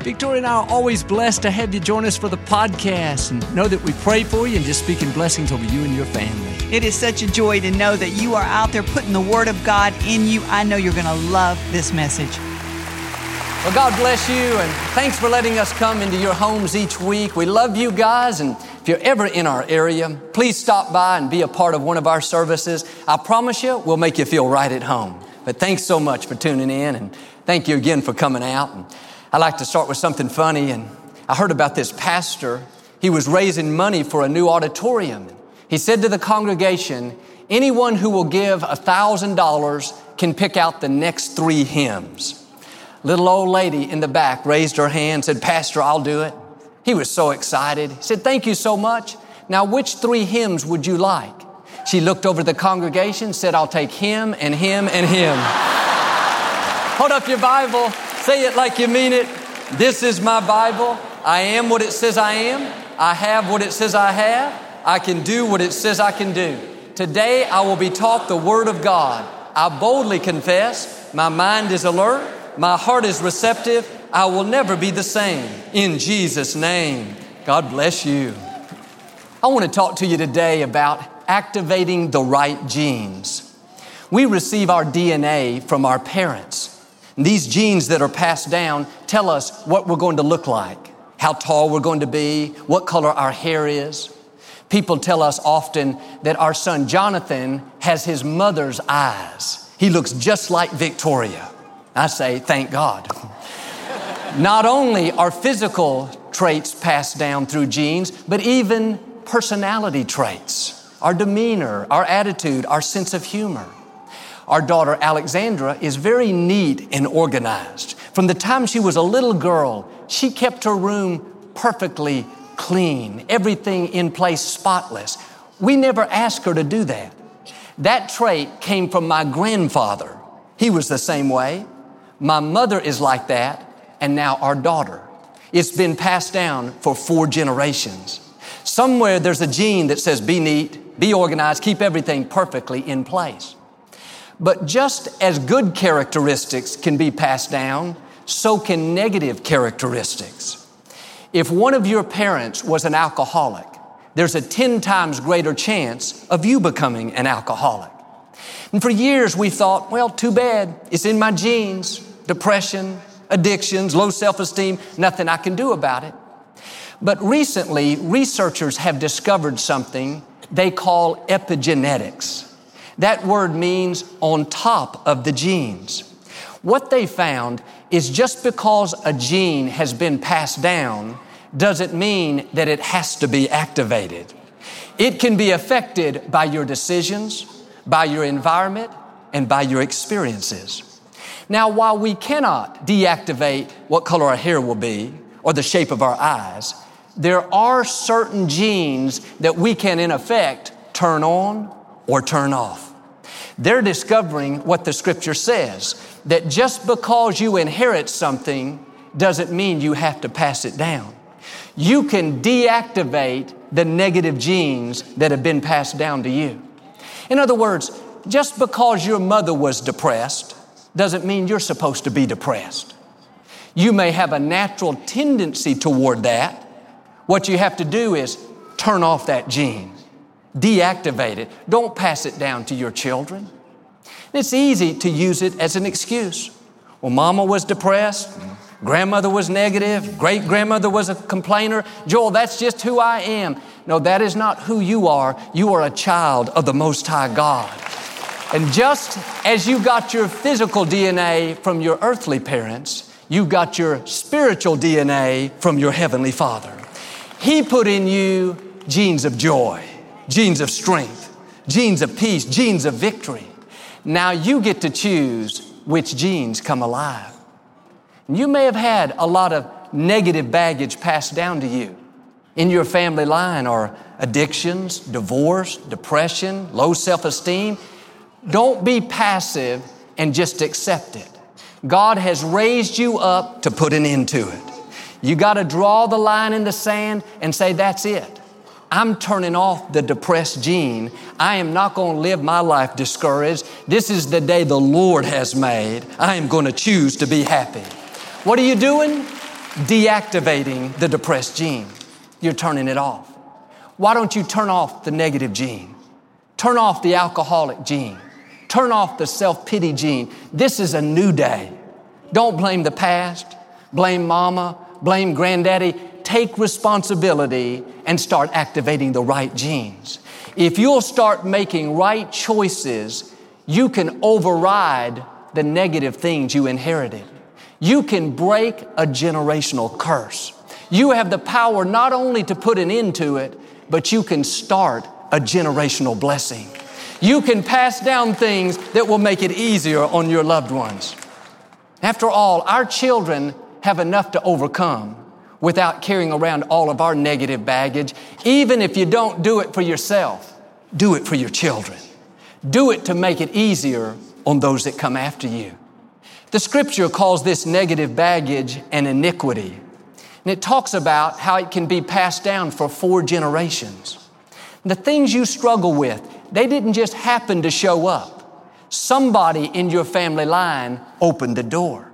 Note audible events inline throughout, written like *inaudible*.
Victoria and I are always blessed to have you join us for the podcast and know that we pray for you and just speaking blessings over you and your family. It is such a joy to know that you are out there putting the Word of God in you. I know you're going to love this message. Well, God bless you and thanks for letting us come into your homes each week. We love you guys and if you're ever in our area, please stop by and be a part of one of our services. I promise you, we'll make you feel right at home. But thanks so much for tuning in and thank you again for coming out. I like to start with something funny. And I heard about this pastor. He was raising money for a new auditorium. He said to the congregation, anyone who will give a thousand dollars can pick out the next three hymns. Little old lady in the back raised her hand, said, Pastor, I'll do it. He was so excited. He said, Thank you so much. Now, which three hymns would you like? She looked over the congregation, said, I'll take him and him and him. *laughs* Hold up your Bible. Say it like you mean it. This is my Bible. I am what it says I am. I have what it says I have. I can do what it says I can do. Today I will be taught the Word of God. I boldly confess, my mind is alert, my heart is receptive. I will never be the same. In Jesus' name, God bless you. I want to talk to you today about activating the right genes. We receive our DNA from our parents. These genes that are passed down tell us what we're going to look like, how tall we're going to be, what color our hair is. People tell us often that our son Jonathan has his mother's eyes. He looks just like Victoria. I say, thank God. *laughs* Not only are physical traits passed down through genes, but even personality traits, our demeanor, our attitude, our sense of humor. Our daughter Alexandra is very neat and organized. From the time she was a little girl, she kept her room perfectly clean, everything in place spotless. We never asked her to do that. That trait came from my grandfather. He was the same way. My mother is like that, and now our daughter. It's been passed down for four generations. Somewhere there's a gene that says be neat, be organized, keep everything perfectly in place. But just as good characteristics can be passed down, so can negative characteristics. If one of your parents was an alcoholic, there's a 10 times greater chance of you becoming an alcoholic. And for years we thought, well, too bad. It's in my genes. Depression, addictions, low self-esteem, nothing I can do about it. But recently, researchers have discovered something they call epigenetics. That word means on top of the genes. What they found is just because a gene has been passed down doesn't mean that it has to be activated. It can be affected by your decisions, by your environment, and by your experiences. Now, while we cannot deactivate what color our hair will be or the shape of our eyes, there are certain genes that we can, in effect, turn on or turn off. They're discovering what the scripture says that just because you inherit something doesn't mean you have to pass it down. You can deactivate the negative genes that have been passed down to you. In other words, just because your mother was depressed doesn't mean you're supposed to be depressed. You may have a natural tendency toward that. What you have to do is turn off that gene, deactivate it. Don't pass it down to your children. It's easy to use it as an excuse. Well, mama was depressed, grandmother was negative, great grandmother was a complainer. Joel, that's just who I am. No, that is not who you are. You are a child of the Most High God. And just as you got your physical DNA from your earthly parents, you got your spiritual DNA from your Heavenly Father. He put in you genes of joy, genes of strength, genes of peace, genes of victory. Now you get to choose which genes come alive. You may have had a lot of negative baggage passed down to you in your family line or addictions, divorce, depression, low self esteem. Don't be passive and just accept it. God has raised you up to put an end to it. You got to draw the line in the sand and say, That's it. I'm turning off the depressed gene. I am not going to live my life discouraged. This is the day the Lord has made. I am going to choose to be happy. What are you doing? Deactivating the depressed gene. You're turning it off. Why don't you turn off the negative gene? Turn off the alcoholic gene. Turn off the self pity gene. This is a new day. Don't blame the past. Blame mama. Blame granddaddy take responsibility and start activating the right genes. If you'll start making right choices, you can override the negative things you inherited. You can break a generational curse. You have the power not only to put an end to it, but you can start a generational blessing. You can pass down things that will make it easier on your loved ones. After all, our children have enough to overcome without carrying around all of our negative baggage. Even if you don't do it for yourself, do it for your children. Do it to make it easier on those that come after you. The scripture calls this negative baggage an iniquity. And it talks about how it can be passed down for four generations. The things you struggle with, they didn't just happen to show up. Somebody in your family line opened the door.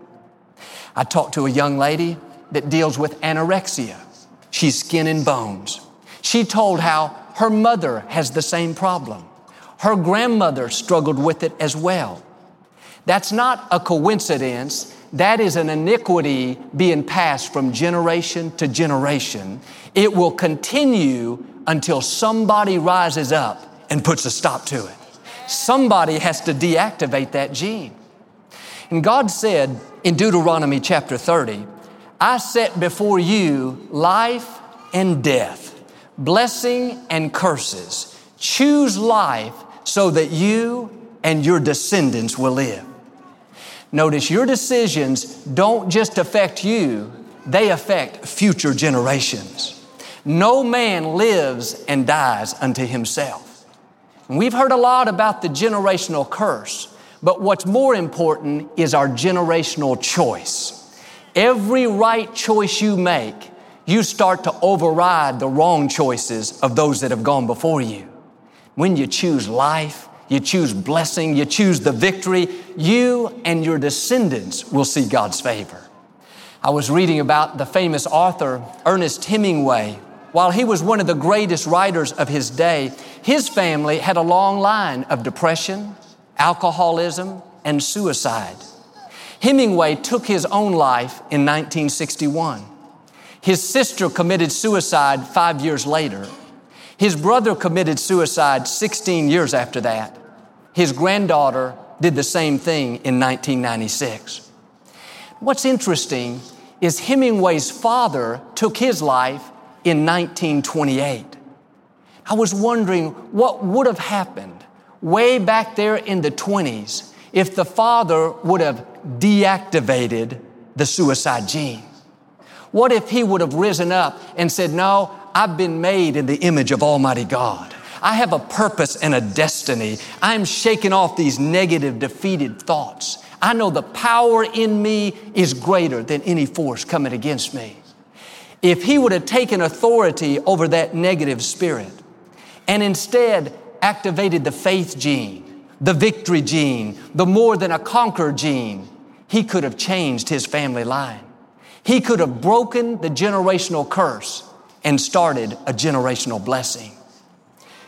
I talked to a young lady that deals with anorexia. She's skin and bones. She told how her mother has the same problem. Her grandmother struggled with it as well. That's not a coincidence. That is an iniquity being passed from generation to generation. It will continue until somebody rises up and puts a stop to it. Somebody has to deactivate that gene. And God said in Deuteronomy chapter 30, I set before you life and death, blessing and curses. Choose life so that you and your descendants will live. Notice your decisions don't just affect you, they affect future generations. No man lives and dies unto himself. We've heard a lot about the generational curse, but what's more important is our generational choice. Every right choice you make, you start to override the wrong choices of those that have gone before you. When you choose life, you choose blessing, you choose the victory, you and your descendants will see God's favor. I was reading about the famous author Ernest Hemingway. While he was one of the greatest writers of his day, his family had a long line of depression, alcoholism, and suicide. Hemingway took his own life in 1961. His sister committed suicide five years later. His brother committed suicide 16 years after that. His granddaughter did the same thing in 1996. What's interesting is Hemingway's father took his life in 1928. I was wondering what would have happened way back there in the 20s if the father would have deactivated the suicide gene? What if he would have risen up and said, No, I've been made in the image of Almighty God. I have a purpose and a destiny. I'm shaking off these negative, defeated thoughts. I know the power in me is greater than any force coming against me. If he would have taken authority over that negative spirit and instead activated the faith gene, the victory gene, the more than a conqueror gene, he could have changed his family line. He could have broken the generational curse and started a generational blessing.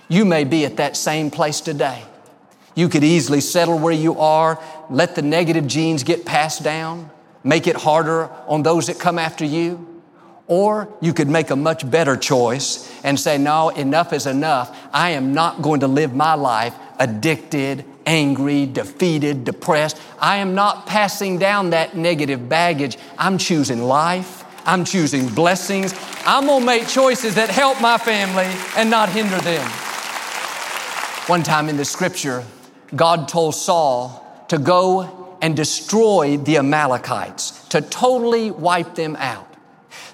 You may be at that same place today. You could easily settle where you are, let the negative genes get passed down, make it harder on those that come after you. Or you could make a much better choice and say, no, enough is enough. I am not going to live my life addicted, angry, defeated, depressed. I am not passing down that negative baggage. I'm choosing life. I'm choosing blessings. I'm going to make choices that help my family and not hinder them. One time in the scripture, God told Saul to go and destroy the Amalekites, to totally wipe them out.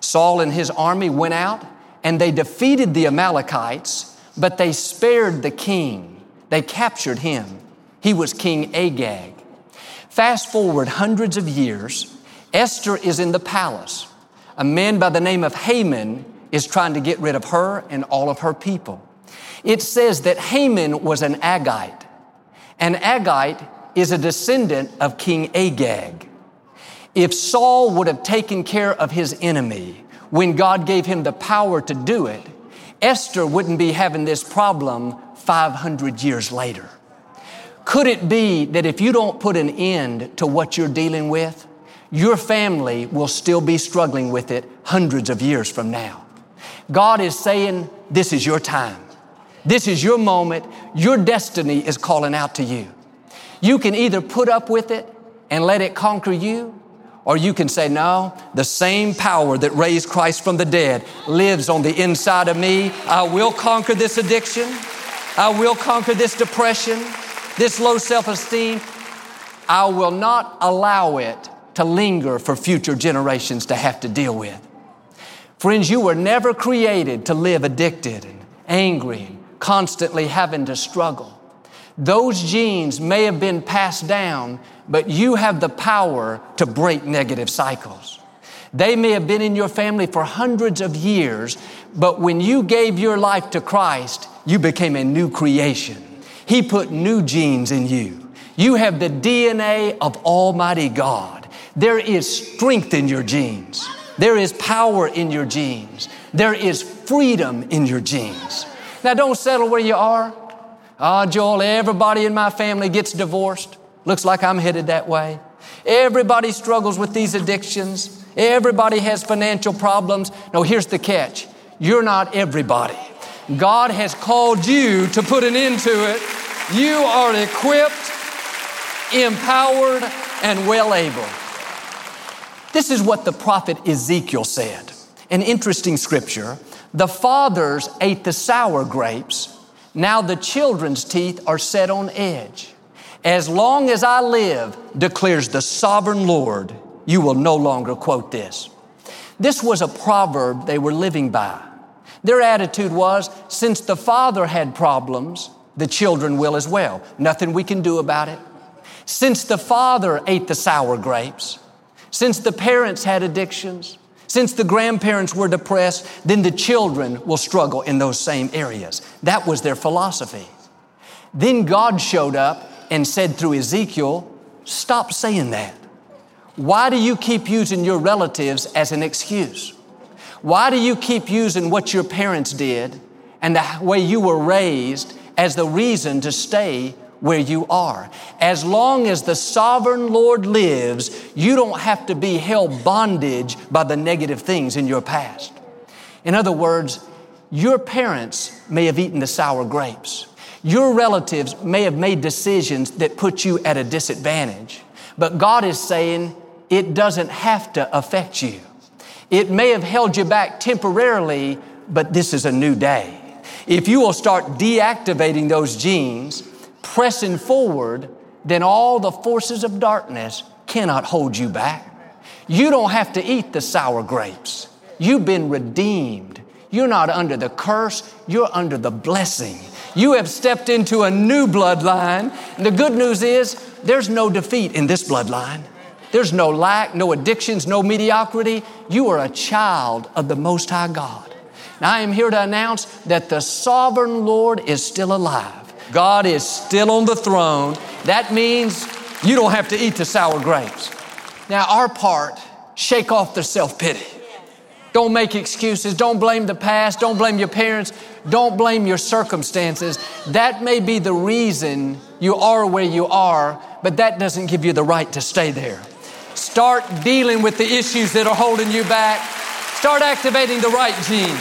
Saul and his army went out and they defeated the Amalekites, but they spared the king. They captured him. He was King Agag. Fast forward hundreds of years, Esther is in the palace. A man by the name of Haman is trying to get rid of her and all of her people. It says that Haman was an Agagite. An Agagite is a descendant of King Agag. If Saul would have taken care of his enemy when God gave him the power to do it, Esther wouldn't be having this problem 500 years later. Could it be that if you don't put an end to what you're dealing with, your family will still be struggling with it hundreds of years from now? God is saying, This is your time. This is your moment. Your destiny is calling out to you. You can either put up with it and let it conquer you, or you can say, no, the same power that raised Christ from the dead lives on the inside of me. I will conquer this addiction. I will conquer this depression, this low self esteem. I will not allow it to linger for future generations to have to deal with. Friends, you were never created to live addicted and angry and constantly having to struggle. Those genes may have been passed down, but you have the power to break negative cycles. They may have been in your family for hundreds of years, but when you gave your life to Christ, you became a new creation. He put new genes in you. You have the DNA of Almighty God. There is strength in your genes. There is power in your genes. There is freedom in your genes. Now don't settle where you are. Ah, oh, Joel, everybody in my family gets divorced. Looks like I'm headed that way. Everybody struggles with these addictions. Everybody has financial problems. No, here's the catch. You're not everybody. God has called you to put an end to it. You are equipped, empowered, and well able. This is what the prophet Ezekiel said. An interesting scripture. The fathers ate the sour grapes. Now the children's teeth are set on edge. As long as I live, declares the sovereign Lord, you will no longer quote this. This was a proverb they were living by. Their attitude was, since the father had problems, the children will as well. Nothing we can do about it. Since the father ate the sour grapes, since the parents had addictions, since the grandparents were depressed, then the children will struggle in those same areas. That was their philosophy. Then God showed up and said through Ezekiel, Stop saying that. Why do you keep using your relatives as an excuse? Why do you keep using what your parents did and the way you were raised as the reason to stay where you are. As long as the sovereign Lord lives, you don't have to be held bondage by the negative things in your past. In other words, your parents may have eaten the sour grapes. Your relatives may have made decisions that put you at a disadvantage. But God is saying it doesn't have to affect you. It may have held you back temporarily, but this is a new day. If you will start deactivating those genes, pressing forward, then all the forces of darkness cannot hold you back. You don't have to eat the sour grapes. You've been redeemed. You're not under the curse, you're under the blessing. You have stepped into a new bloodline. And the good news is there's no defeat in this bloodline. There's no lack, no addictions, no mediocrity. You are a child of the Most High God. I am here to announce that the sovereign Lord is still alive. God is still on the throne. That means you don't have to eat the sour grapes. Now, our part, shake off the self pity. Don't make excuses. Don't blame the past. Don't blame your parents. Don't blame your circumstances. That may be the reason you are where you are, but that doesn't give you the right to stay there. Start dealing with the issues that are holding you back. Start activating the right genes.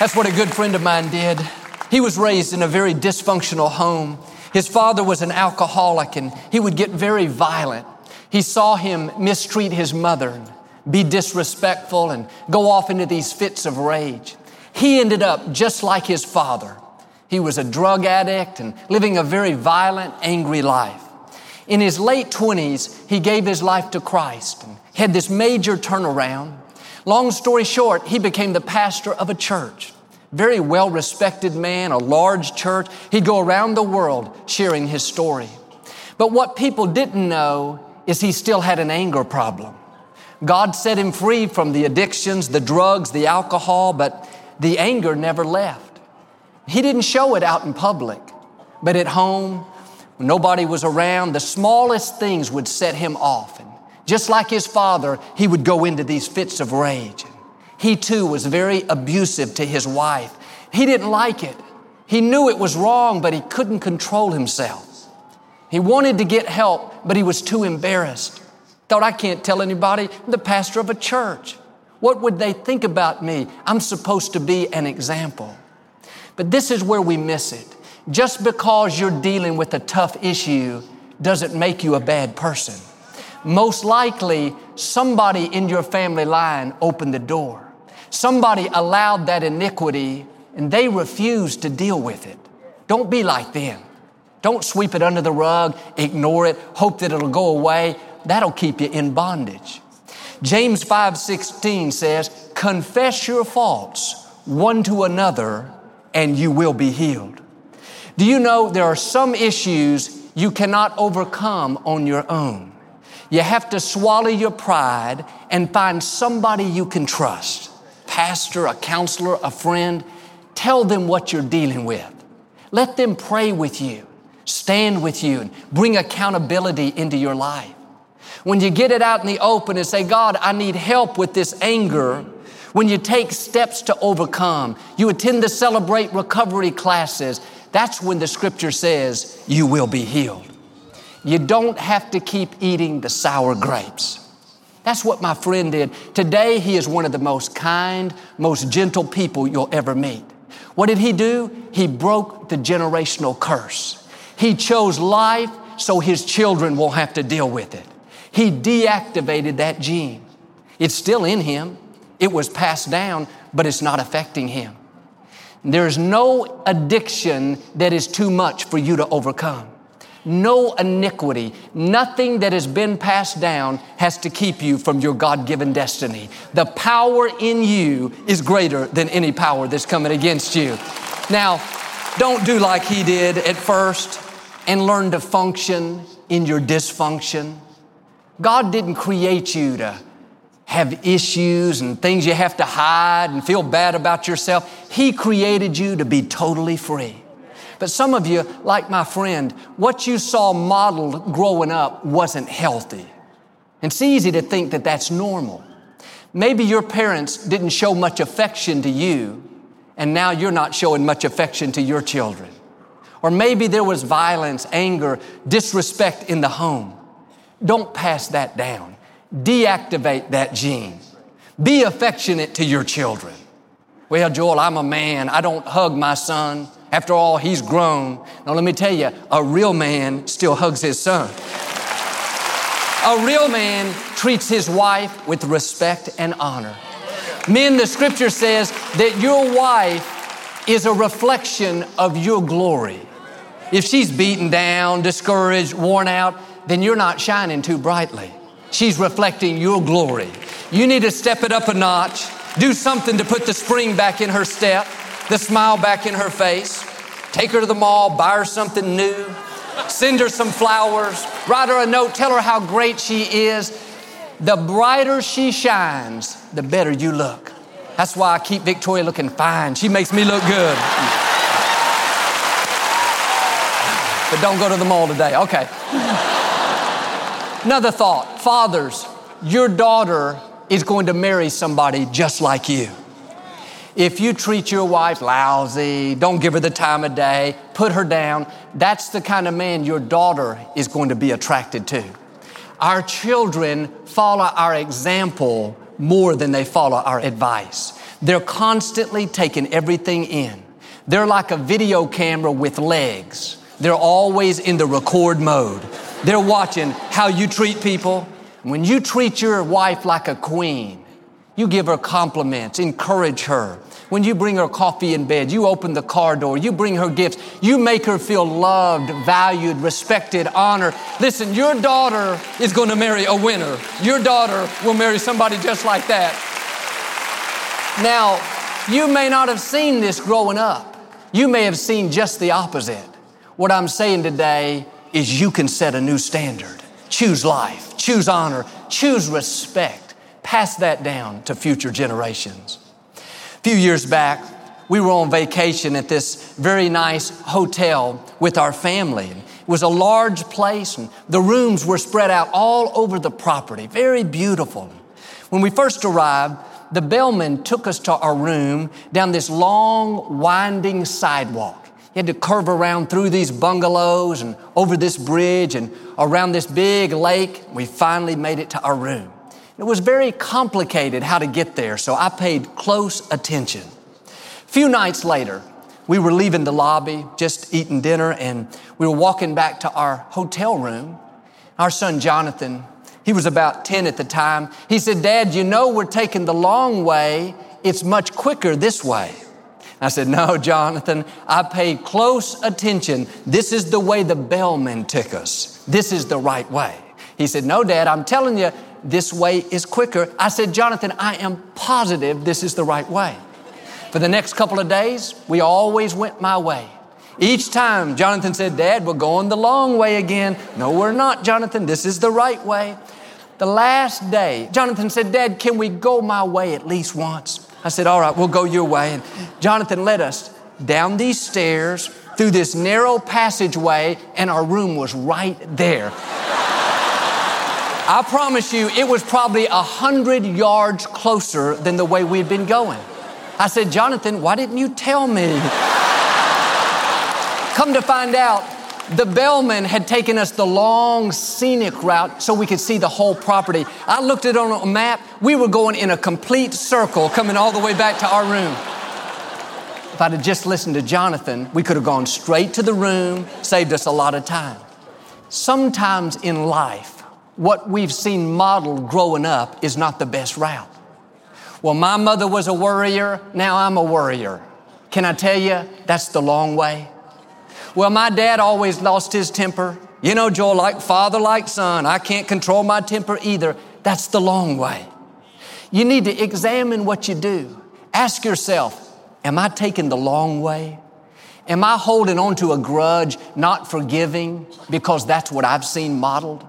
That's what a good friend of mine did. He was raised in a very dysfunctional home. His father was an alcoholic and he would get very violent. He saw him mistreat his mother, be disrespectful, and go off into these fits of rage. He ended up just like his father. He was a drug addict and living a very violent, angry life. In his late 20s, he gave his life to Christ and had this major turnaround. Long story short, he became the pastor of a church. Very well respected man, a large church. He'd go around the world sharing his story. But what people didn't know is he still had an anger problem. God set him free from the addictions, the drugs, the alcohol, but the anger never left. He didn't show it out in public, but at home, when nobody was around, the smallest things would set him off. And just like his father, he would go into these fits of rage. He too was very abusive to his wife. He didn't like it. He knew it was wrong, but he couldn't control himself. He wanted to get help, but he was too embarrassed. Thought, I can't tell anybody, I'm the pastor of a church. What would they think about me? I'm supposed to be an example. But this is where we miss it. Just because you're dealing with a tough issue doesn't make you a bad person. Most likely, somebody in your family line opened the door. Somebody allowed that iniquity and they refused to deal with it. Don't be like them. Don't sweep it under the rug, ignore it, hope that it'll go away. That'll keep you in bondage. James 5:16 says, "Confess your faults one to another and you will be healed." Do you know there are some issues you cannot overcome on your own? You have to swallow your pride and find somebody you can trust. Pastor, a counselor, a friend. Tell them what you're dealing with. Let them pray with you stand with you and bring accountability into your life. When you get it out in the open and say, God, I need help with this anger, when you take steps to overcome, you attend the Celebrate Recovery classes, that's when the scripture says you will be healed. You don't have to keep eating the sour grapes. That's what my friend did. Today, he is one of the most kind, most gentle people you'll ever meet. What did he do? He broke the generational curse. He chose life so his children won't have to deal with it. He deactivated that gene. It's still in him. It was passed down, but it's not affecting him. There's no addiction that is too much for you to overcome. No iniquity, nothing that has been passed down has to keep you from your God given destiny. The power in you is greater than any power that's coming against you. Now, don't do like he did at first and learn to function in your dysfunction. God didn't create you to have issues and things you have to hide and feel bad about yourself. He created you to be totally free. But some of you, like my friend, what you saw modeled growing up wasn't healthy. And it's easy to think that that's normal. Maybe your parents didn't show much affection to you, and now you're not showing much affection to your children. Or maybe there was violence, anger, disrespect in the home. Don't pass that down. Deactivate that gene. Be affectionate to your children. Well, Joel, I'm a man. I don't hug my son. After all, he's grown. Now, let me tell you, a real man still hugs his son. A real man treats his wife with respect and honor. Men, the scripture says that your wife is a reflection of your glory. If she's beaten down, discouraged, worn out, then you're not shining too brightly. She's reflecting your glory. You need to step it up a notch, do something to put the spring back in her step, the smile back in her face. take her to the mall, buy her something new, send her some flowers, write her a note, tell her how great she is. The brighter she shines, the better you look. That's why I keep Victoria looking fine. She makes me look good. But don't go to the mall today. Okay. Another thought fathers, your daughter is going to marry somebody just like you. If you treat your wife lousy, don't give her the time of day, put her down, that's the kind of man your daughter is going to be attracted to. Our children follow our example more than they follow our advice. They're constantly taking everything in. They're like a video camera with legs. They're always in the record mode. They're watching how you treat people. When you treat your wife like a queen, you give her compliments, encourage her. When you bring her coffee in bed, you open the car door, you bring her gifts, you make her feel loved, valued, respected, honored. Listen, your daughter is going to marry a winner. Your daughter will marry somebody just like that. Now, you may not have seen this growing up. You may have seen just the opposite. What I'm saying today is you can set a new standard. Choose life, choose honor, choose respect. Pass that down to future generations. A few years back, we were on vacation at this very nice hotel with our family. It was a large place and the rooms were spread out all over the property, very beautiful. When we first arrived, the bellman took us to our room down this long, winding sidewalk. He had to curve around through these bungalows and over this bridge and around this big lake. We finally made it to our room. It was very complicated how to get there, so I paid close attention. A few nights later, we were leaving the lobby, just eating dinner, and we were walking back to our hotel room. Our son Jonathan he was about 10 at the time. He said, Dad, you know we're taking the long way. It's much quicker this way. I said, No, Jonathan, I paid close attention. This is the way the bellman took us. This is the right way. He said, No, Dad, I'm telling you, this way is quicker. I said, Jonathan, I am positive this is the right way. For the next couple of days, we always went my way. Each time Jonathan said, Dad, we're going the long way again. No, we're not, Jonathan. This is the right way. The last day, Jonathan said, Dad, can we go my way at least once? I said, All right, we'll go your way. And Jonathan led us down these stairs through this narrow passageway, and our room was right there. I promise you, it was probably a hundred yards closer than the way we'd been going. I said, Jonathan, why didn't you tell me? Come to find out, the bellman had taken us the long scenic route so we could see the whole property. I looked at it on a map. We were going in a complete circle coming all the way back to our room. If I'd have just listened to Jonathan, we could have gone straight to the room, saved us a lot of time. Sometimes in life, what we've seen modeled growing up is not the best route. Well, my mother was a worrier, now I'm a worrier. Can I tell you, that's the long way? Well, my dad always lost his temper. You know, Joel, like father, like son, I can't control my temper either. That's the long way. You need to examine what you do. Ask yourself, am I taking the long way? Am I holding on to a grudge, not forgiving because that's what I've seen modeled?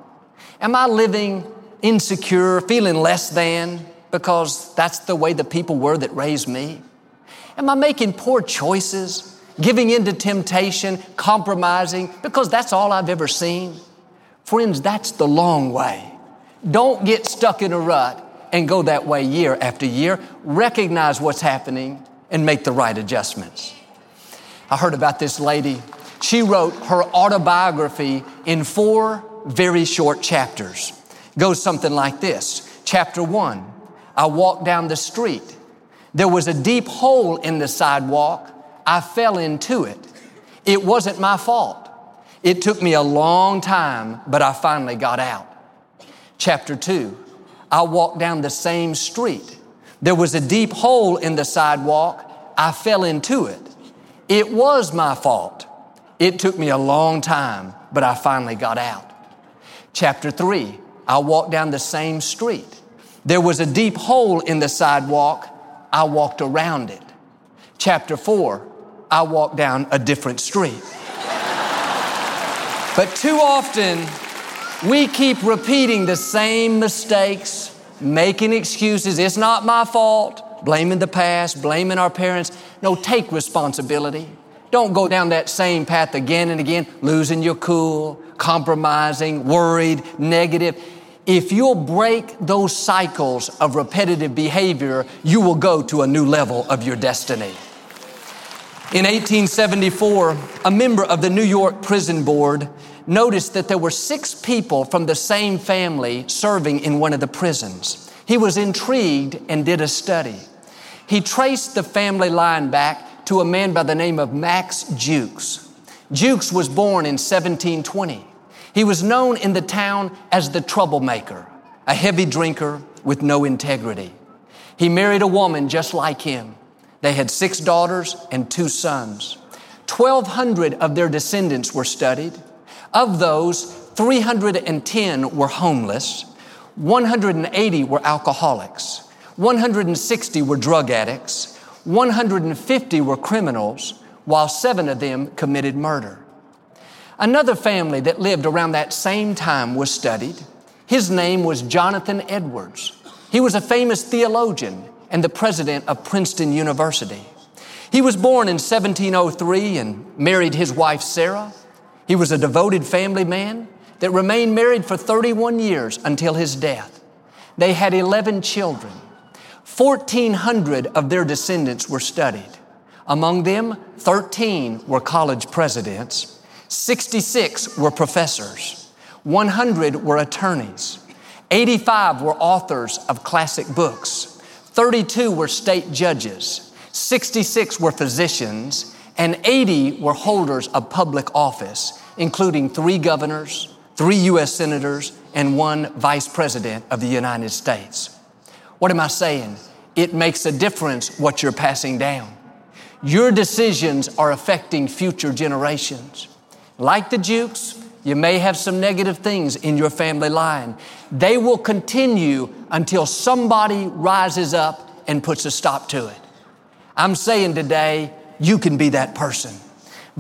Am I living insecure, feeling less than because that's the way the people were that raised me? Am I making poor choices? Giving in to temptation, compromising, because that's all I've ever seen. Friends, that's the long way. Don't get stuck in a rut and go that way year after year. Recognize what's happening and make the right adjustments. I heard about this lady. She wrote her autobiography in four very short chapters. It goes something like this. Chapter one, I walked down the street. There was a deep hole in the sidewalk I fell into it. It wasn't my fault. It took me a long time, but I finally got out. Chapter two, I walked down the same street. There was a deep hole in the sidewalk. I fell into it. It was my fault. It took me a long time, but I finally got out. Chapter three, I walked down the same street. There was a deep hole in the sidewalk. I walked around it. Chapter four, I walk down a different street. but too often, we keep repeating the same mistakes, making excuses. It's not my fault, blaming the past, blaming our parents. No, take responsibility. Don't go down that same path again and again, losing your cool, compromising, worried, negative. If you'll break those cycles of repetitive behavior, you will go to a new level of your destiny. In 1874, a member of the New York Prison Board noticed that there were six people from the same family serving in one of the prisons. He was intrigued and did a study. He traced the family line back to a man by the name of Max Jukes. Jukes was born in 1720. He was known in the town as the troublemaker, a heavy drinker with no integrity. He married a woman just like him. They had six daughters and two sons. 1,200 of their descendants were studied. Of those, 310 were homeless, 180 were alcoholics, 160 were drug addicts, 150 were criminals, while seven of them committed murder. Another family that lived around that same time was studied. His name was Jonathan Edwards. He was a famous theologian and the president of Princeton University. He was born in 1703 and married his wife Sarah. He was a devoted family man that remained married for 31 years until his death. They had 11 children. 1,400 of their descendants were studied. Among them, 13 were college presidents, 66 were professors, 100 were attorneys, 85 were authors of classic books, 32 were state judges, 66 were physicians, and 80 were holders of public office, including three governors, three U.S. senators, and one vice president of the United States. What am I saying? It makes a difference what you're passing down. Your decisions are affecting future generations. Like the Jukes, you may have some negative things in your family line. They will continue until somebody rises up and puts a stop to it. I'm saying today, you can be that person.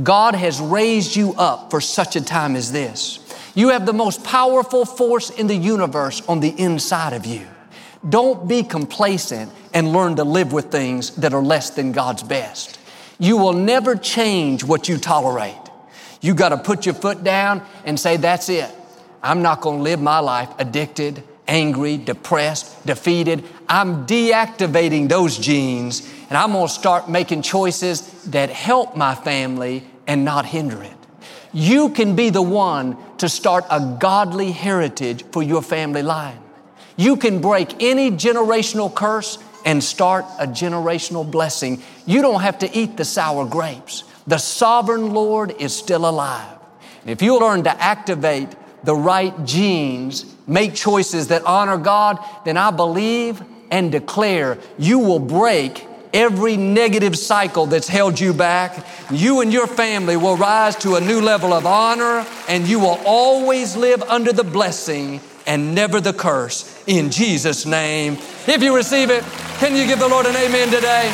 God has raised you up for such a time as this. You have the most powerful force in the universe on the inside of you. Don't be complacent and learn to live with things that are less than God's best. You will never change what you tolerate. You got to put your foot down and say, That's it. I'm not going to live my life addicted, angry, depressed, defeated. I'm deactivating those genes and I'm going to start making choices that help my family and not hinder it. You can be the one to start a godly heritage for your family line. You can break any generational curse and start a generational blessing. You don't have to eat the sour grapes. The sovereign Lord is still alive. And if you learn to activate the right genes, make choices that honor God, then I believe and declare you will break every negative cycle that's held you back. You and your family will rise to a new level of honor and you will always live under the blessing and never the curse in Jesus' name. If you receive it, can you give the Lord an amen today?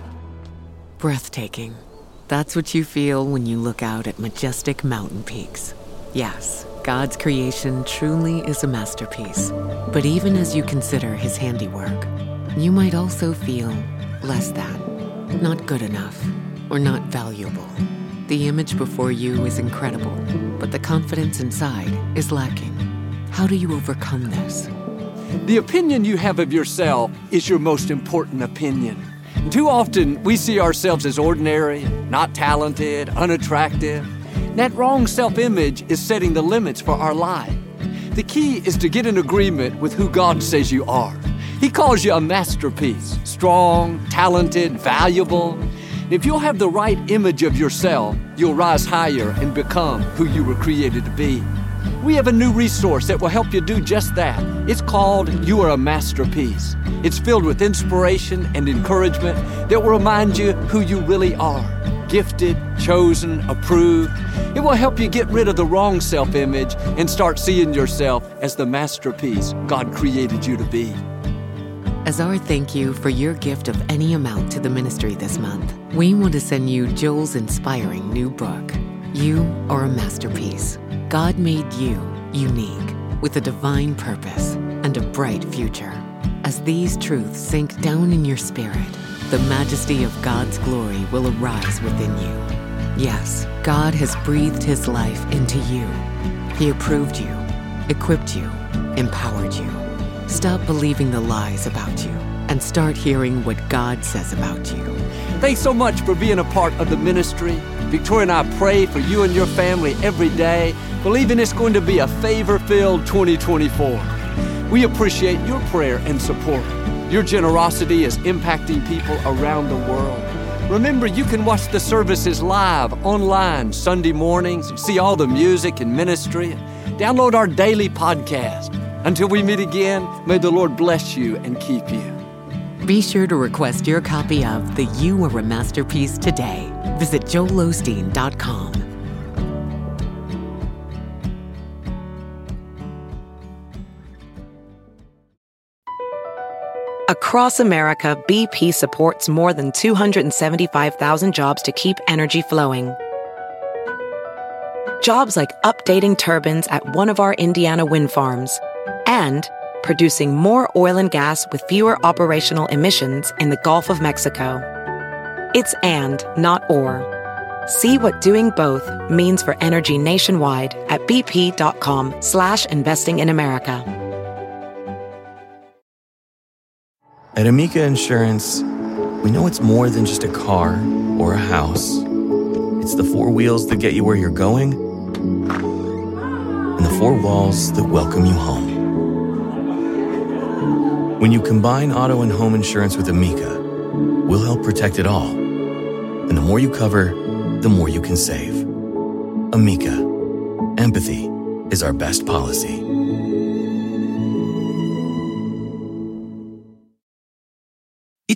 Breathtaking. That's what you feel when you look out at majestic mountain peaks. Yes, God's creation truly is a masterpiece. But even as you consider His handiwork, you might also feel less than, not good enough, or not valuable. The image before you is incredible, but the confidence inside is lacking. How do you overcome this? The opinion you have of yourself is your most important opinion. Too often, we see ourselves as ordinary, not talented, unattractive. That wrong self image is setting the limits for our life. The key is to get in agreement with who God says you are. He calls you a masterpiece, strong, talented, valuable. If you'll have the right image of yourself, you'll rise higher and become who you were created to be. We have a new resource that will help you do just that. It's called You Are a Masterpiece. It's filled with inspiration and encouragement that will remind you who you really are gifted, chosen, approved. It will help you get rid of the wrong self image and start seeing yourself as the masterpiece God created you to be. As our thank you for your gift of any amount to the ministry this month, we want to send you Joel's inspiring new book, You Are a Masterpiece. God made you unique with a divine purpose and a bright future. As these truths sink down in your spirit, the majesty of God's glory will arise within you. Yes, God has breathed His life into you. He approved you, equipped you, empowered you. Stop believing the lies about you and start hearing what God says about you. Thanks so much for being a part of the ministry. Victoria and I pray for you and your family every day, believing it's going to be a favor filled 2024. We appreciate your prayer and support. Your generosity is impacting people around the world. Remember, you can watch the services live online Sunday mornings, see all the music and ministry, download our daily podcast. Until we meet again, may the Lord bless you and keep you. Be sure to request your copy of The You Are a Masterpiece today. Visit joelosteen.com. Across America, BP supports more than 275,000 jobs to keep energy flowing. Jobs like updating turbines at one of our Indiana wind farms and producing more oil and gas with fewer operational emissions in the Gulf of Mexico. It's and, not or. See what doing both means for energy nationwide at bp.com slash investing in America. At Amica Insurance, we know it's more than just a car or a house. It's the four wheels that get you where you're going and the four walls that welcome you home. When you combine auto and home insurance with Amica, we'll help protect it all. And the more you cover, the more you can save. Amica, empathy is our best policy.